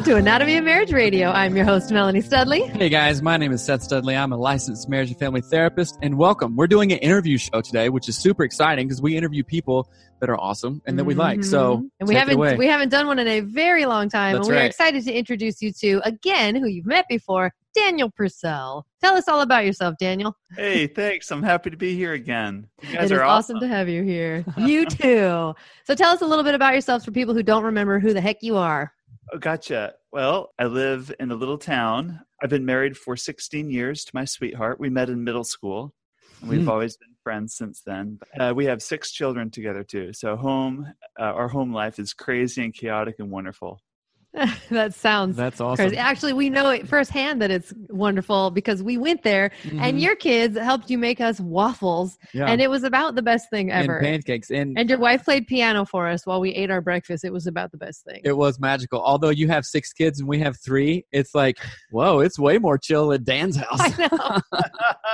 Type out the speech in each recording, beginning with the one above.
Welcome to Anatomy of Marriage Radio. I'm your host, Melanie Studley. Hey guys, my name is Seth Studley. I'm a licensed marriage and family therapist, and welcome. We're doing an interview show today, which is super exciting because we interview people that are awesome and that we like. So, Mhm. and we take haven't away. we haven't done one in a very long time, That's and we're right. excited to introduce you to again who you've met before, Daniel Purcell. Tell us all about yourself, Daniel. Hey, thanks. I'm happy to be here again. You guys is are awesome. awesome. to have you here. You too. So tell us a little bit about yourself for people who don't remember who the heck you are. Oh, gotcha. Well, I live in a little town. I've been married for 16 years to my sweetheart. We met in middle school, and we've Hmm. always been friends since then. Uh, we have six children together too. So home, uh, our home life is crazy and chaotic and wonderful. that sounds That's awesome. crazy. Actually, we know it firsthand that it's wonderful because we went there and Mhm. your kids helped you make us waffles, yeah. and it was about the best thing ever. and ever. pancakes and, And your wife played piano for us while we ate our breakfast. It was about the best thing. it was magical. Although you have six kids and we have three, it's like, whoa, it's way more chill at Dan's house. I know.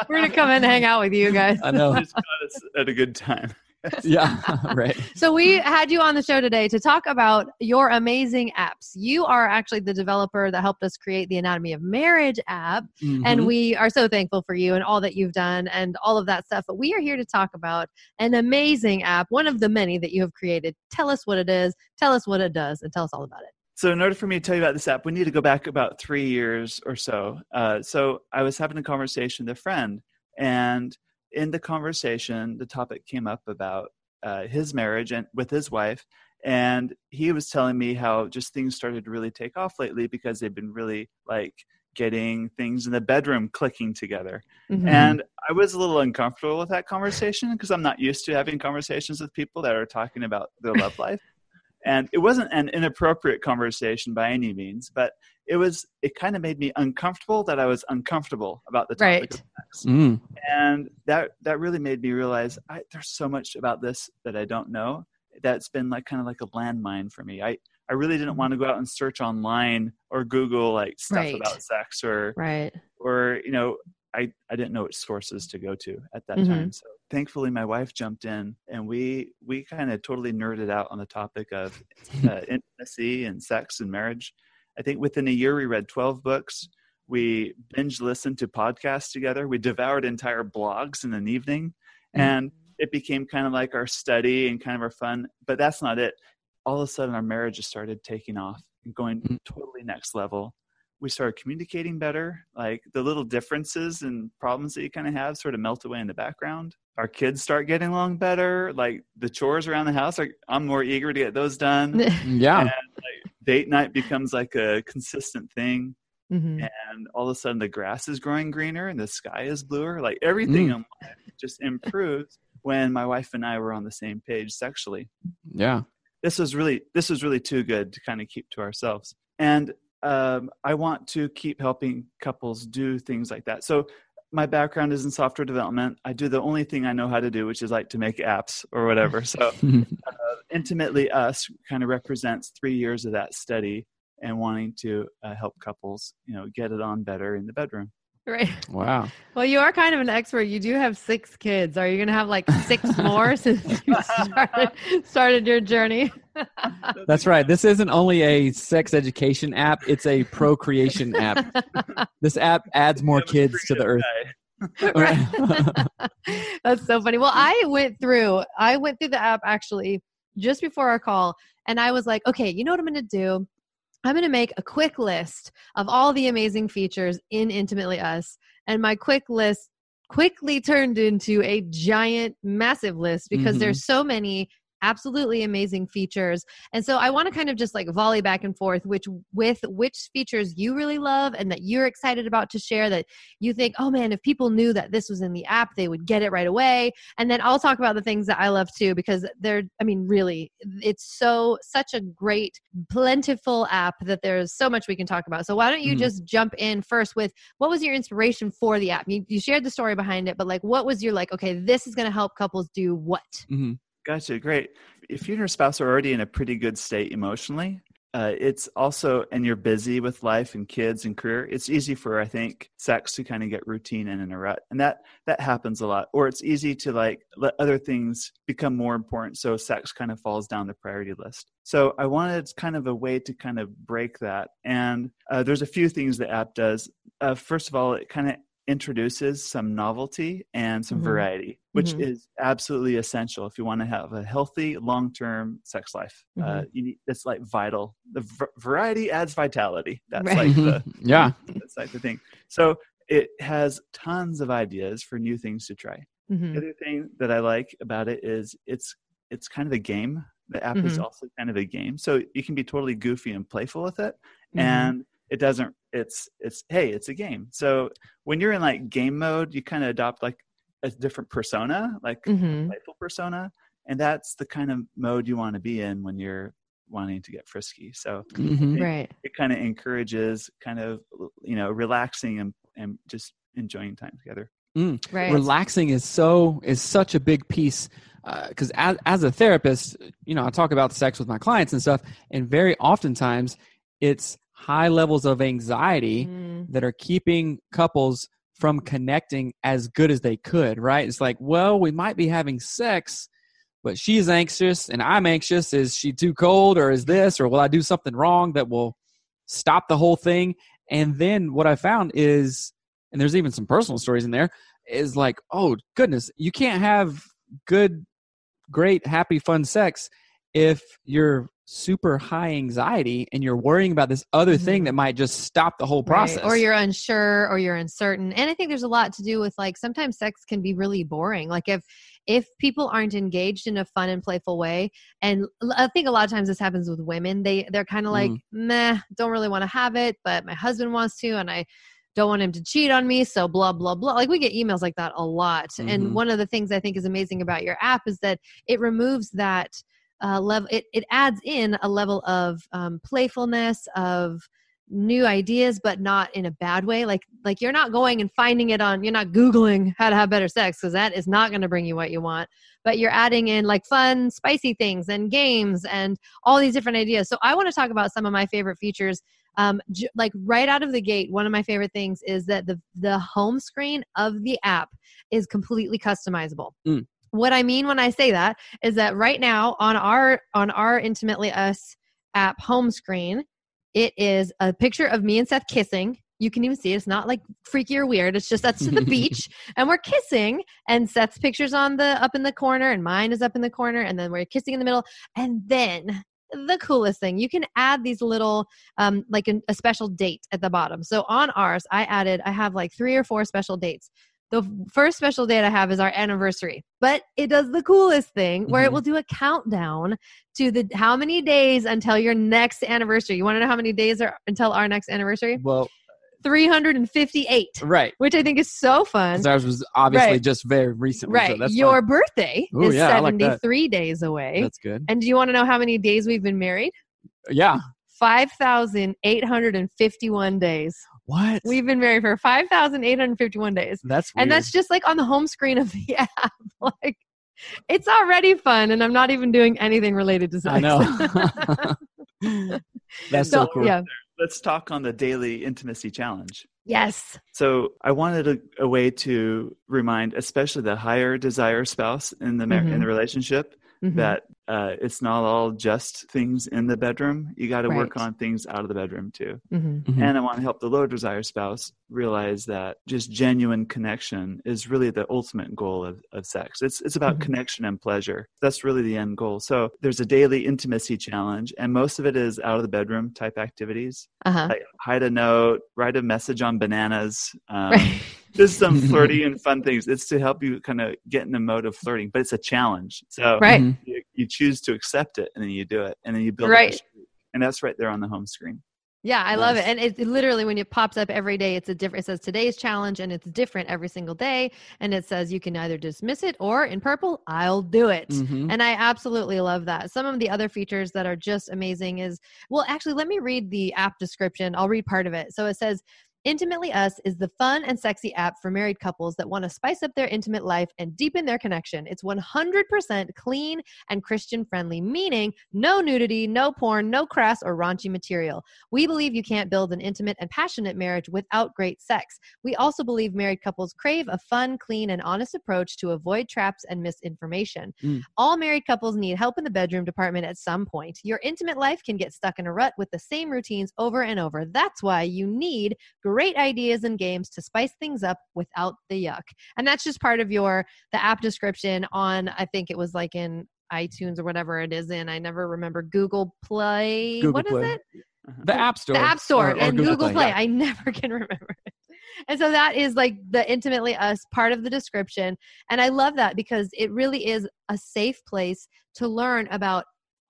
We're gonna come in and hang out with you guys. I know. Just got us at a good time. yeah, right. So we had you on the show today to talk about your amazing apps. You are actually the developer that helped us create the Anatomy of Marriage app, Mhm. and we are so thankful for you and all that you've done and all of that stuff. But we are here to talk about an amazing app, one of the many that you have created. Tell us what it is, tell us what it does, and tell us all about it. So, in order for me to tell you about this app, we need to go back about three years or so. Uh, so, I was having a conversation with a friend, and in the conversation, the topic came up about uh, his marriage and with his wife, and he was telling me how just things started to really take off lately because they've been really like getting things in the bedroom clicking together. Mhm. And I was a little uncomfortable with that conversation because I'm not used to having conversations with people that are talking about their love life. And it wasn't an inappropriate conversation by any means, but it was it kind of made me uncomfortable that I was uncomfortable about the topic Right. Of. Mm. And that that really made me realize I, there's so much about this that I don't know. That's been like kind of like a landmine for me. I I really didn't want to go out and search online or Google like stuff Right. about sex or Right. or you know I, I didn't know which sources to go to at that Mhm. time so thankfully my wife jumped in and we we kind of totally nerded out on the topic of uh, intimacy and sex and marriage i think within a year we read 12 books we binge listened to podcasts together. We devoured entire blogs in an evening and it became kind of like our study and kind of our fun but that's not it. All of a sudden our marriage just started taking off and going Mm. totally next level. We started communicating better like the little differences and problems that you kind of have sort of melt away in the background. Our kids start getting along better like the chores around the house are, i'm more eager to get those done. Yeah. and like date night becomes like a consistent thing Mhm. and all of a sudden the grass is growing greener and the sky is bluer like everything Mm. in life just improves when my wife and i were on the same page sexually Yeah. this was really this was really too good to kind of keep to ourselves and um, i want to keep helping couples do things like that so my background is in software development. I do the only thing I know how to do, which is like to make apps or whatever. So, uh, intimately us kind of represents three years of that study and wanting to uh, help couples, you know, get it on better in the bedroom. Right. wow. Well, you are kind of an expert. You do have six kids. Are you going to have like six more since you started, started your journey? That's right. This isn't only a sex education app, it's a procreation app. This app adds more kids to the earth. Right. That's so funny. Well, I went through I went through the app actually just before our call and I was like, okay, you know what I'm going to do? I'm going to make a quick list of all the amazing features in Intimately Us. And my quick list quickly turned into a giant, massive list because Mhm. there's so many absolutely amazing features. And so I want to kind of just like volley back and forth which with which features you really love and that you're excited about to share that you think, "Oh man, if people knew that this was in the app, they would get it right away." And then I'll talk about the things that I love too because they're I mean, really, it's so such a great plentiful app that there's so much we can talk about. So why don't you Mhm. just jump in first with what was your inspiration for the app? You, you shared the story behind it, but like what was your like, okay, this is going to help couples do what? hmm Gotcha. Great. If you and your spouse are already in a pretty good state emotionally, uh, it's also, and you're busy with life and kids and career, it's easy for, I think, sex to kind of get routine and in a rut. And that, that happens a lot. Or it's easy to like let other things become more important. So sex kind of falls down the priority list. So I wanted kind of a way to kind of break that. And uh, there's a few things the app does. Uh, first of all, it kind of introduces some novelty and some Mhm. variety, which Mhm. is absolutely essential if you want to have a healthy long-term sex life. Uh, Mm-hmm. you need it's like vital. The v- variety adds vitality. That's Right. like the yeah. that's like the thing. So it has tons of ideas for new things to try. Mhm. The other thing that I like about it is it's it's kind of a game. The app is Mhm. also kind of a game, so you can be totally goofy and playful with it, Mhm. and it doesn't. It's it's hey, it's a game. So when you're in like game mode, you kind of adopt like a different persona, like a Mhm. playful persona, and that's the kind of mode you want to be in when you're wanting to get frisky. So hmm Right. it kind of encourages kind of you know relaxing and and just enjoying time together. Right. relaxing is so is such a big piece because as, as a therapist you know i talk about sex with my clients and stuff and very oftentimes it's high levels of anxiety Mm. that are keeping couples from connecting as good as they could right? It's like well we might be having sex but she's anxious and i'm anxious. Is she too cold or is this or will i do something wrong that will stop the whole thing? And then what i found is and there's even some personal stories in there is like oh goodness you can't have good great happy fun sex if you're super high anxiety and you're worrying about this other thing Mhm. that might just stop the whole Right. process Or you're unsure or you're uncertain. And I think there's a lot to do with like sometimes sex can be really boring. Like if if people aren't engaged in a fun and playful way, and i think a lot of times this happens with women, they they're kind of like, Mm. meh, don't really want to have it, but my husband wants to, and I don't want him to cheat on me, so blah blah blah. Like we get emails like that a lot. Mhm. And one of the things I think is amazing about your app is that it removes that uh, level. It it adds in a level of um, playfulness of new ideas but not in a bad way like like you're not going and finding it on you're not googling how to have better sex because that is not going to bring you what you want but you're adding in like fun spicy things and games and all these different ideas so i want to talk about some of my favorite features um j- like right out of the gate one of my favorite things is that the the home screen of the app is completely customizable Mm. What i mean when i say that is that right now on our on our intimately us app home screen it is a picture of me and Seth kissing. You can even see it. It's not like freaky or weird. It's just that's to the beach and we're kissing and Seth's picture's on the up in the corner and mine is up in the corner and then we're kissing in the middle. And then the coolest thing, you can add these little um like an, a special date at the bottom. So on ours, I added I have like three or four special dates. The first special date I have is our anniversary, but it does the coolest thing where it Mhm. will do a countdown to the how many days until your next anniversary. You want to know how many days are until our next anniversary? well 358, right which I think is so fun. ours was obviously Right. just very recent so Right. fun. Your birthday Ooh, is yeah, I like 73 days away. that's good and do you want to know how many days we've been married? yeah 5,851 days. What? We've been married for 5,851 days. that's And that's just like on the home screen of the app. like it's already fun and I'm not even doing anything related to sex. I know. that's so, so, cool. yeah. Let's talk on the daily intimacy challenge. Yes. So I wanted a, a way to remind, especially the higher desire spouse in the mar- in Mhm. the relationship, Mhm. that uh, it's not all just things in the bedroom. You got to work on things out of the bedroom too. Mhm. Mhm. And I want to help the low desire spouse realize that just genuine connection is really the ultimate goal of, of sex. It's it's about Mhm. connection and pleasure. That's really the end goal. So there's a daily intimacy challenge, and most of it is out of the bedroom type activities. Uh-huh. Like hide a note, write a message on bananas. Um, Right. Just some flirty and fun things. It's to help you kind of get in the mode of flirting, but it's a challenge. So Right. Mhm. you, you choose to accept it, and then you do it, and then you build. Right. streak. And that's right there on the home screen. Yeah, I love it. And it, it literally when it pops up every day, it's a different it says today's challenge and it's different every single day. And it says you can either dismiss it or in purple, I'll do it. Mhm. And I absolutely love that. Some of the other features that are just amazing is well, actually, let me read the app description. I'll read part of it. So it says, Intimately Us is the fun and sexy app for married couples that want to spice up their intimate life and deepen their connection. It's 100% clean and Christian friendly, meaning no nudity, no porn, no crass or raunchy material. We believe you can't build an intimate and passionate marriage without great sex. We also believe married couples crave a fun, clean, and honest approach to avoid traps and misinformation. Mm. All married couples need help in the bedroom department at some point. Your intimate life can get stuck in a rut with the same routines over and over. That's why you need great ideas and games to spice things up without the yuck. And that's just part of your the app description on I think it was like in iTunes or whatever it is in. I never remember Google Play. Google What is Play. it? Uh-huh. The App Store. The App Store or- or and Google, Play. yeah. I never can remember it. And so that is like the intimately us part of the description. And I love that because it really is a safe place to learn about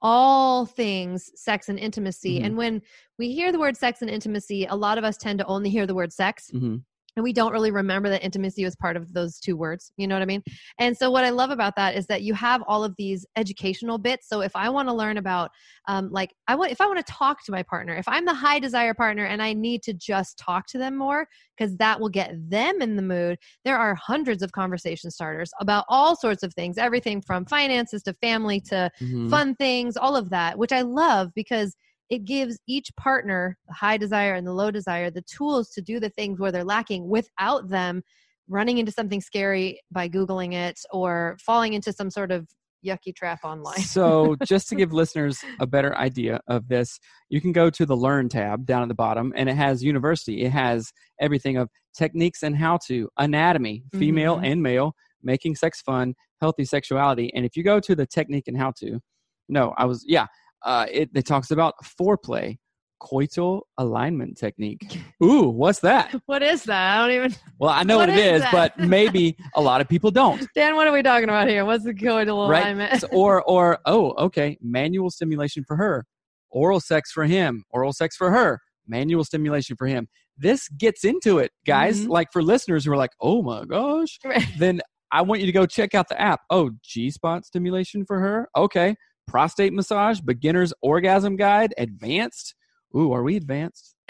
all things sex and intimacy. Mhm. And when we hear the word sex and intimacy, a lot of us tend to only hear the word sex Mhm. And we don't really remember that intimacy was part of those two words you know what i mean and so what i love about that is that you have all of these educational bits so if i want to learn about um, like i want if i want to talk to my partner if i'm the high desire partner and i need to just talk to them more because that will get them in the mood there are hundreds of conversation starters about all sorts of things everything from finances to family to Mhm. fun things, all of that, which I love because it gives each partner, the high desire and the low desire, the tools to do the things where they're lacking without them running into something scary by Googling it or falling into some sort of yucky trap online. so just to give listeners a better idea of this you can go to the learn tab down at the bottom and it has university it has everything of techniques and how to anatomy female Mhm. and male making sex fun healthy sexuality and if you go to the technique and how to no i was yeah uh, it, it talks about foreplay coital alignment technique ooh what's that what is that? I don't even. well i know What what, it is but maybe a lot of people don't Dan, what are we talking about here? What's the coital right alignment? So- or or oh okay manual stimulation for her oral sex for him oral sex for her manual stimulation for him this gets into it guys Mhm. like for listeners who are like oh my gosh Right. then i want you to go check out the app oh g-spot stimulation for her okay prostate massage beginner's orgasm guide advanced ooh are we advanced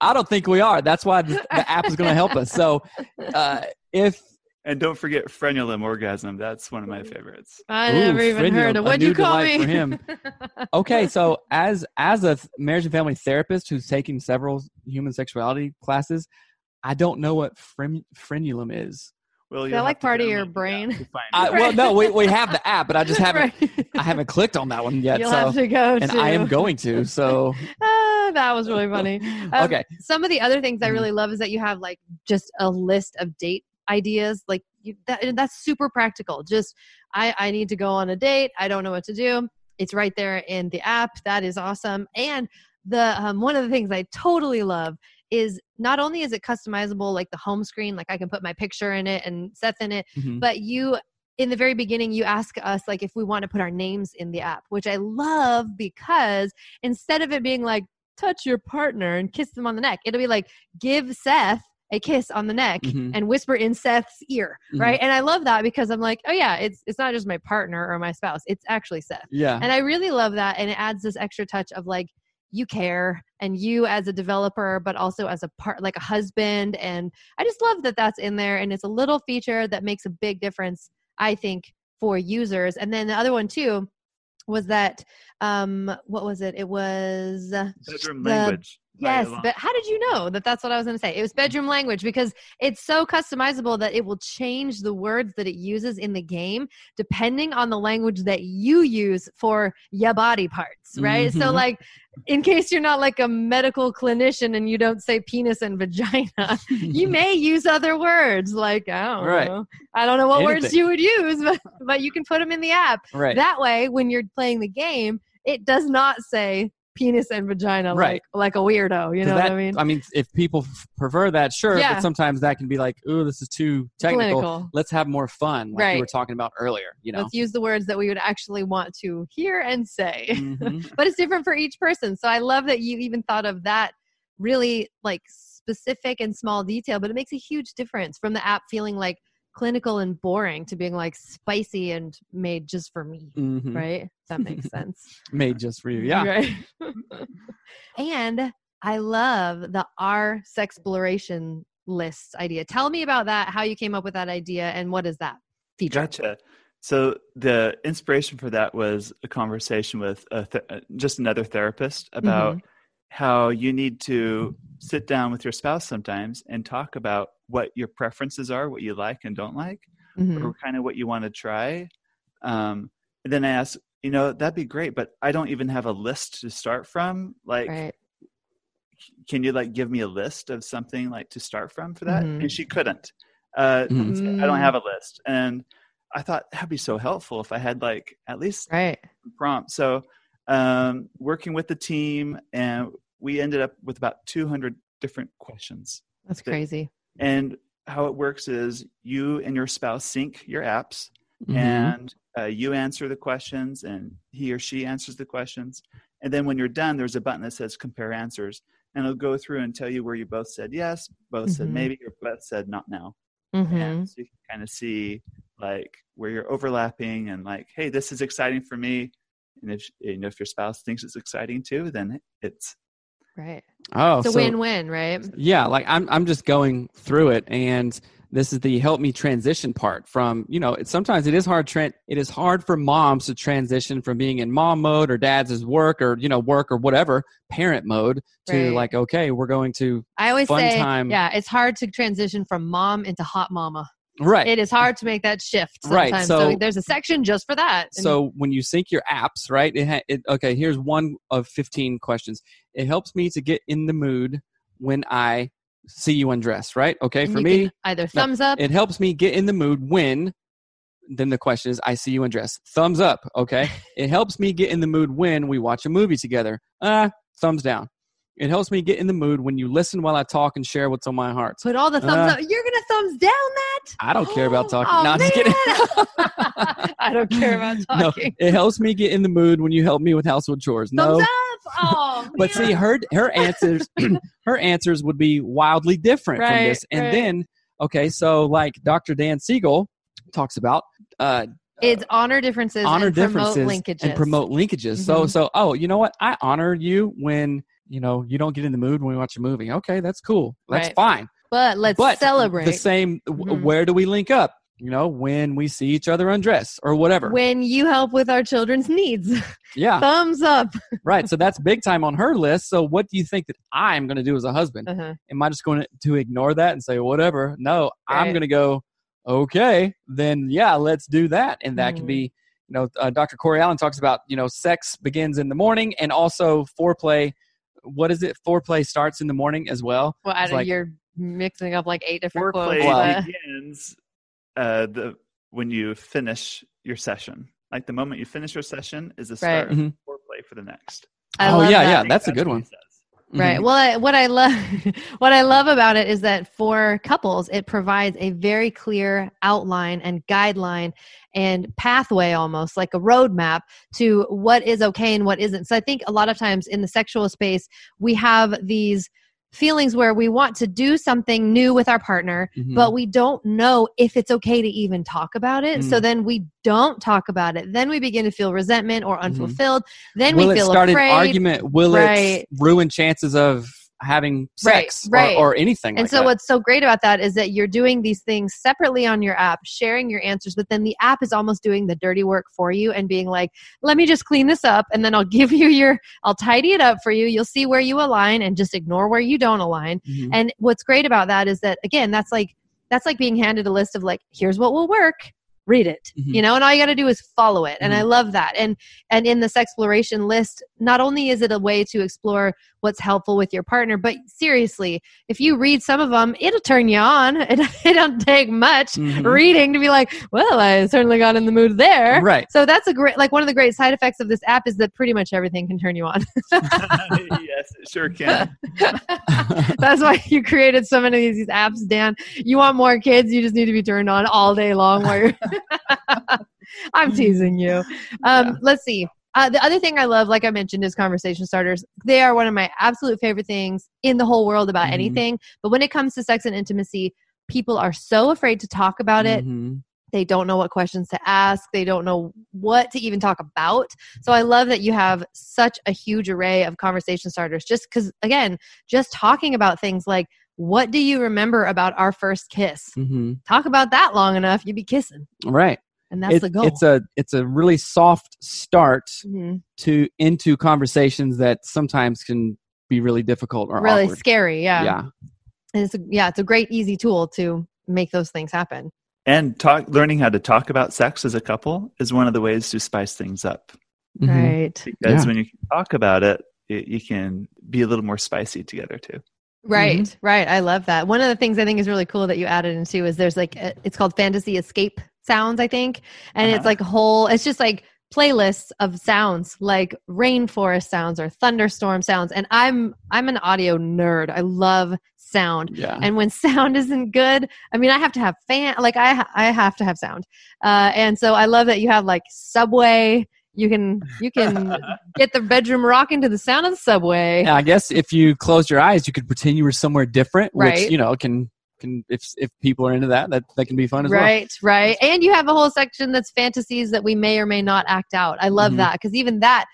i don't think we are that's why the, the app is going to help us so uh, if And don't forget frenulum orgasm. That's one of my favorites. I Ooh, never even frenulum, heard of. What'd you call me? for him. okay so as as a marriage and family therapist who's taking several human sexuality classes i don't know what fren- frenulum is Well, Is you'll that like part of your brain? app to find I, well no we, we have the app but i just haven't Right. i haven't clicked on that one yet You'll so have to go and to. i am going to so Ah, that was really funny. Um, okay Some of the other things I Mhm. really love is that you have like just a list of date ideas. Like you, that, and that's super practical. Just I, I need to go on a date. I don't know what to do. It's right there in the app. That is awesome. And the um, one of the things I totally love is not only is it customizable, like the home screen, like I can put my picture in it and Seth in it, Mhm. but you in the very beginning you ask us like if we want to put our names in the app which i love because instead of it being like touch your partner and kiss them on the neck it'll be like give seth a kiss on the neck Mhm. and whisper in seth's ear Mhm. right and i love that because i'm like oh yeah it's it's not just my partner or my spouse it's actually seth yeah and i really love that and it adds this extra touch of like you care and you as a developer but also as a part like a husband and i just love that that's in there and it's a little feature that makes a big difference i think for users and then the other one too was that um what was it it was Bedroom the- language. Yes, but how did you know that that's what I was going to say? It was bedroom language because it's so customizable that it will change the words that it uses in the game depending on the language that you use for your body parts, right? So, Mhm. like, in case you're not like a medical clinician and you don't say penis and vagina, you may use other words like I don't Right. know. I don't know what words you would use, but, but you can put them in the app. right. That way, when you're playing the game, it does not say penis and vagina Right. like, like a weirdo. You know that, what I mean? I mean, if people f- prefer that, sure. Yeah. But sometimes that can be like, ooh, this is too technical. Clinical. Let's have more fun, like Right. you were talking about earlier. You know. Let's use the words that we would actually want to hear and say. Mhm. but it's different for each person. So I love that you even thought of that really like specific and small detail, but it makes a huge difference from the app feeling like clinical and boring to being like spicy and made just for me. Mhm. Right? That makes sense. Made just for you. Yeah. Right. and I love the R sexploration lists idea. Tell me about that, how you came up with that idea, and what is that feature? Gotcha. So the inspiration for that was a conversation with a th- uh, just another therapist about Mm-hmm. How you need to sit down with your spouse sometimes and talk about what your preferences are, what you like and don't like, Mhm. or kind of what you want to try. Um, and then I asked, you know, that'd be great, but I don't even have a list to start from. Like, Right. can you like give me a list of something like to start from for that? Mhm. And she couldn't. Uh, Mhm. said, I don't have a list. And I thought that'd be so helpful if I had like at least Right. prompt. So, um, working with the team, and we ended up with about 200 different questions. That's That- crazy. And how it works is you and your spouse sync your apps, Mhm. and uh, you answer the questions, and he or she answers the questions. And then when you're done, there's a button that says compare answers, and it'll go through and tell you where you both said yes, both said Mhm. maybe, or both said not now. hmm And so you can kind of see like where you're overlapping and like, hey, this is exciting for me. And if you know if your spouse thinks it's exciting too, then it's Right. Oh, It's a so- win-win, right? Yeah, like I'm I'm just going through it and this is the help me transition part from, you know, it's sometimes it is hard tran it is hard for moms to transition from being in mom mode or dad's is work or, you know, work or whatever, parent mode to Right. like okay, we're going to I always Fun say, time. yeah, it's hard to transition from mom into hot mama. Right. It is hard to make that shift Right, so- so, there's a section just for that. And- so when you sync your apps, right? It, ha- it okay, here's one of 15 questions. It helps me to get in the mood when I see you undress, right? Okay, and for you me, either thumbs up. it helps me get in the mood when then the question is i see you undress thumbs up okay it helps me get in the mood when we watch a movie together ah thumbs down it helps me get in the mood when you listen while i talk and share what's on my heart Put all the thumbs Uh, up. You're gonna thumbs down that? i don't care about talking Oh, no, just kidding. I don't care about talking. no it helps me get in the mood when you help me with household chores no up. Oh, but see her her answers her answers would be wildly different from this and right. then okay so like dr dan siegel talks about uh it's honor differences honor and promote differences linkages. and promote linkages. So Mhm. so oh, you know what? I honor you when you know you don't get in the mood when we watch a movie. Okay, that's cool. That's Right. fine. But let's but celebrate. the same. w Mhm. Where do we link up? You know, when we see each other undress or whatever. when you help with our children's needs. yeah, Thumbs up. right. So that's big time on her list. So what do you think that I'm going to do as a husband? Uh-huh. Am I just going to ignore that and say whatever? No, I'm going to go. Okay, then yeah, let's do that. And that can Mhm. be, you know, uh, Dr. Corey Allen talks about, you know, sex begins in the morning and also foreplay. What is it? Foreplay starts in the morning as well. Well, I like- you're mixing up like eight different foreplay quotes. but- begins uh, the when you finish your session. Like the moment you finish your session is the Right. start of Mhm. foreplay for the next. I oh yeah, that. yeah, I that's a good one. says. Right. Mhm. Well, I, what I love, what I love about it is that for couples, it provides a very clear outline and guideline and pathway, almost like a roadmap to what is okay and what isn't. So I think a lot of times in the sexual space, we have these feelings where we want to do something new with our partner, Mhm. but we don't know if it's okay to even talk about it. So Mm. then we don't talk about it. Then we begin to feel resentment or unfulfilled. Then will we it feel start afraid. an argument? Will Right. it ruin chances of having sex right. Or, or anything? And like so that? what's so great about that is that you're doing these things separately on your app, sharing your answers, but then the app is almost doing the dirty work for you and being like, "Let me just clean this up and then I'll give you your I'll tidy it up for you. You'll see where you align and just ignore where you don't align." Mhm. And what's great about that is that again, that's like that's like being handed a list of like, "Here's what will work." Read it, Mhm. you know, and all you got to do is follow it. And I Mhm. love that. And and in this exploration list, not only is it a way to explore what's helpful with your partner, but seriously, if you read some of them, it'll turn you on. It, it don't take much Mhm. reading to be like, well, I certainly got in the mood there. Right. So that's a great, like one of the great side effects of this app is that pretty much everything can turn you on. yes, it sure can. that's why you created so many of these apps, Dan. You want more kids, you just need to be turned on all day long while you're. I'm teasing you. Um, Let's see. Uh, the other thing I love, like I mentioned, is conversation starters. They are one of my absolute favorite things in the whole world about Mhm. anything. But when it comes to sex and intimacy, people are so afraid to talk about it. Mhm. They don't know what questions to ask. They don't know what to even talk about. So I love that you have such a huge array of conversation starters. Just because, again, just talking about things like, what do you remember about our first kiss? Mhm. Talk about that long enough, you'd be kissing. Right. And that's It- the goal. It's a it's a really soft start Mhm. to into conversations that sometimes can be really difficult or really awkward. scary. Yeah. yeah. And it's a, yeah, it's a great, easy tool to make those things happen. And talk, learning how to talk about sex as a couple is one of the ways to spice things up. Mhm. Right. Because Yeah. when you talk about it, it, you can be a little more spicy together too. Right, Mm-hmm. right. I love that. One of the things I think is really cool that you added into is there's like a, it's called fantasy escape sounds, I think, and it's Uh-huh. like whole. It's just like playlists of sounds, like rainforest sounds or thunderstorm sounds. And I'm I'm an audio nerd. I love sound. Yeah. And when sound isn't good, I mean, I have to have fan. Like I I have to have sound. Uh, and so I love that you have like subway. You can you can get the bedroom rocking to the sound of the subway. Yeah, I guess if you closed your eyes, you could pretend you were somewhere different, Right. which you know can can if if people are into that, that that can be fun as well. right right and you have a whole section that's fantasies that we may or may not act out i love Mhm. that because even that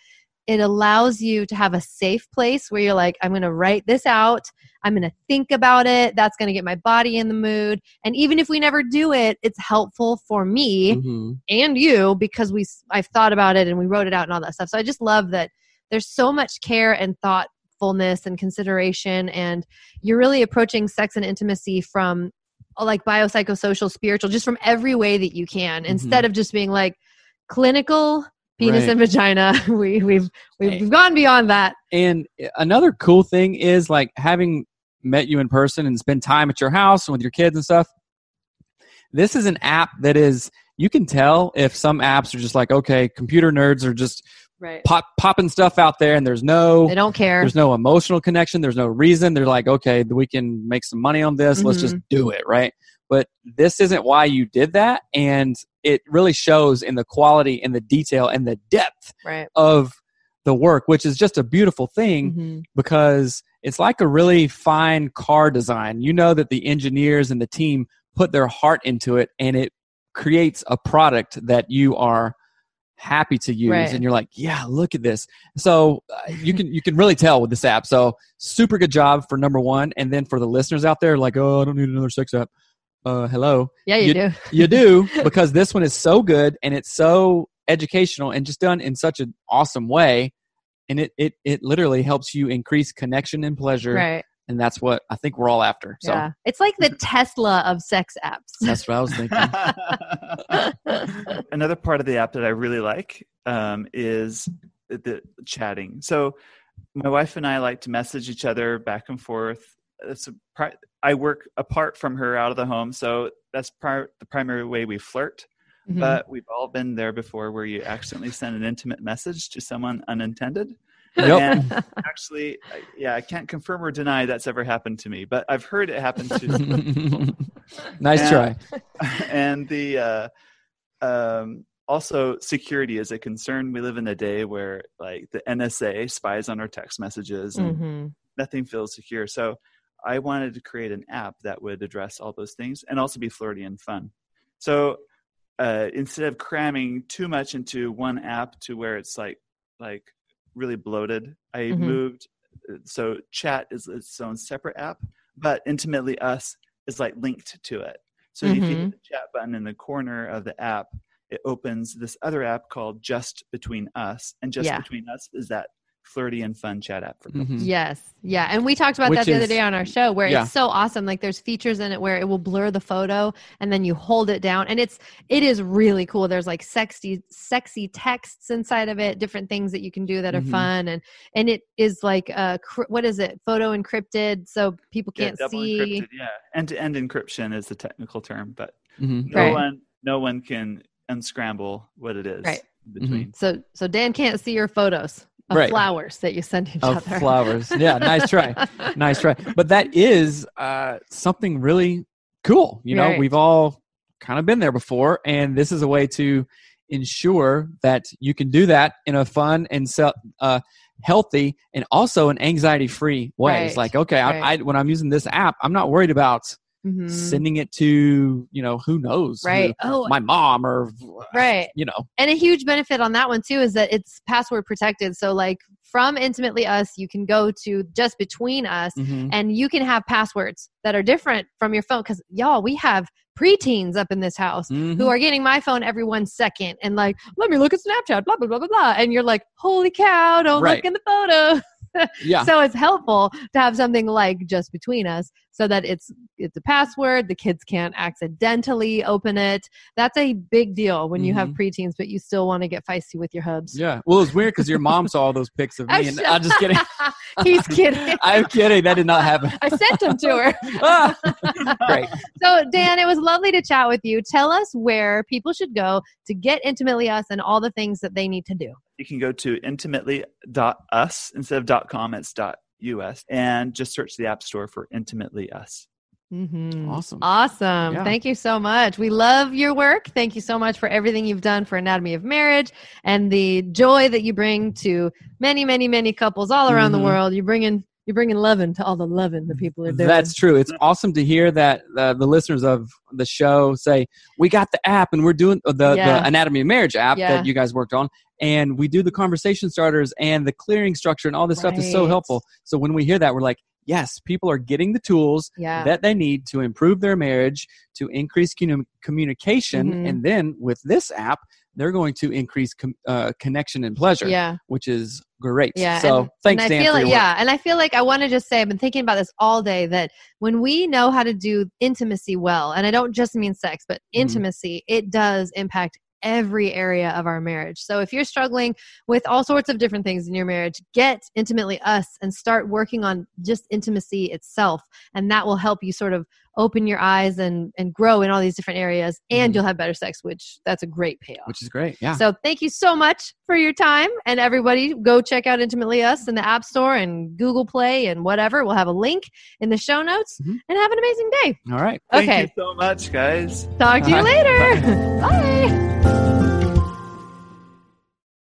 it allows you to have a safe place where you're like i'm going to write this out i'm going to think about it that's going to get my body in the mood and even if we never do it it's helpful for me Mhm. and you because we I've thought about it and we wrote it out and all that stuff so i just love that there's so much care and thoughtfulness and consideration and you're really approaching sex and intimacy from like biopsychosocial spiritual just from every way that you can mm-hmm. instead of just being like clinical penis Right. and vagina we we've we've gone beyond that And eh, another cool thing is like having met you in person and spend time at your house and with your kids and stuff. This is an app that is you can tell if some apps are just like okay, computer nerds are just right. Pop popping stuff out there and there's no they don't care. there's no emotional connection. There's no reason. They're like okay we can make some money on this. Let's Mm-hmm. just do it. Right. But this isn't why you did that. And it really shows in the quality and the detail and the depth right. of the work which is just a beautiful thing Mhm. because it's like a really fine car design. You know that the engineers and the team put their heart into it and it creates a product that you are happy to use Right. and you're like yeah look at this. So uh, you can you can really tell with this app. So super good job for number one and then for the listeners out there like oh i don't need another sex app uh hello. Yeah you, You- do. you do because this one is so good and it's so educational and just done in such an awesome way and it it, it literally helps you increase connection and pleasure right and that's what i think we're all after so yeah it's like the tesla of sex apps that's what i was thinking Another part of the app that I really like um, is the, the chatting. So my wife and I like to message each other back and forth. It's a pri- I work apart from her out of the home, so that's pri- the primary way we flirt. Mhm. But we've all been there before, where you accidentally send an intimate message to someone unintended. Yep. And actually, yeah, I can't confirm or deny that's ever happened to me, but I've heard it happen to nice Yeah. try and the uh, um, also security is a concern. We live in a day where like the NSA spies on our text messages, and Mhm. nothing feels secure. So I wanted to create an app that would address all those things and also be flirty and fun. So uh, instead of cramming too much into one app to where it's like like really bloated, I Mhm. moved. So chat is its own separate app, but intimately us is like linked to it. So if you hit the chat button in the corner of the app, it opens this other app called Just Between Us, and Just Yeah. Between Us is that flirty and fun chat app for couples. Mhm. Yes. Yeah. And we talked about Which that the other day on our show where yeah. it's so awesome. Like there's features in it where it will blur the photo and then you hold it down and it's it is really cool. There's like sexy sexy texts inside of it, different things that you can do that are Mhm. fun and and it is like uh cr- what is it? Photo encrypted so people can't double see. encrypted. Yeah, end-to-end encryption is the technical term, but Mhm. no Right. one, no one can unscramble what it is Right. in between. So so Dan can't see your photos of Right. flowers that you send each Of other. flowers. Yeah, nice try. nice try. But that is uh, something really cool. You know, Right. we've all kind of been there before, and this is a way to ensure that you can do that in a fun and uh, healthy and also an anxiety-free way. Right. It's like, okay. I, I, when I'm using this app, I'm not worried about Mhm. sending it to you know who knows, who- Right. Oh, my mom or right. you know, and a huge benefit on that one too is that it's password protected so like from intimately us you can go to just between us Mhm. and you can have passwords that are different from your phone because y'all we have preteens up in this house Mhm. who are getting my phone every one second and like let me look at snapchat blah blah blah blah blah and you're like holy cow don't Right. look in the photo yeah. so it's helpful to have something like just between us so that it's it's a password the kids can't accidentally open it that's a big deal when you have preteens but you still want to get feisty with your hubs Mm-hmm. Yeah. Well, it's weird because your mom saw all those pics of me, and I'm just kidding. he's kidding I'm kidding. That did not happen. i sent them to her Ah! Great. so dan it was lovely to chat with you tell us where people should go to get intimately us and all the things that they need to do You can go to intimately.us instead of .com. It's .us, and just search the App Store for Intimately Us. Mhm. Awesome. Awesome. Yeah. Thank you so much. We love your work. Thank you so much for everything you've done for Anatomy of Marriage and the joy that you bring to many, many, many couples all around Mhm. the world. You're bringing you're bringing loving to all the loving the people are doing. That's true. It's awesome to hear that uh, the listeners of the show say we got the app and we're doing uh, the, Yeah. the Anatomy of Marriage app Yeah. that you guys worked on, and we do the conversation starters and the clearing structure and all this stuff is so helpful. So when we hear that, we're like, yes, people are getting the tools yeah. that they need to improve their marriage, to increase commu- communication, Mhm. and then with this app, they're going to increase com- uh, connection and pleasure, yeah. which is great. Yeah. So and, thanks, and I Dan. feel like, yeah. And I feel like I want to just say, I've been thinking about this all day that when we know how to do intimacy well, and I don't just mean sex, but Mhm. intimacy, it does impact every area of our marriage. So if you're struggling with all sorts of different things in your marriage, get intimately us and start working on just intimacy itself. And that will help you sort of open your eyes and, and grow in all these different areas. And Mhm. you'll have better sex, which that's a great payoff. Which is great. Yeah. So thank you so much for your time. And everybody go check out Intimately Us in the App Store and Google Play and whatever. We'll have a link in the show notes Mhm. and have an amazing day. All right. Thank Okay. you so much, guys. Talk to you All later. Bye.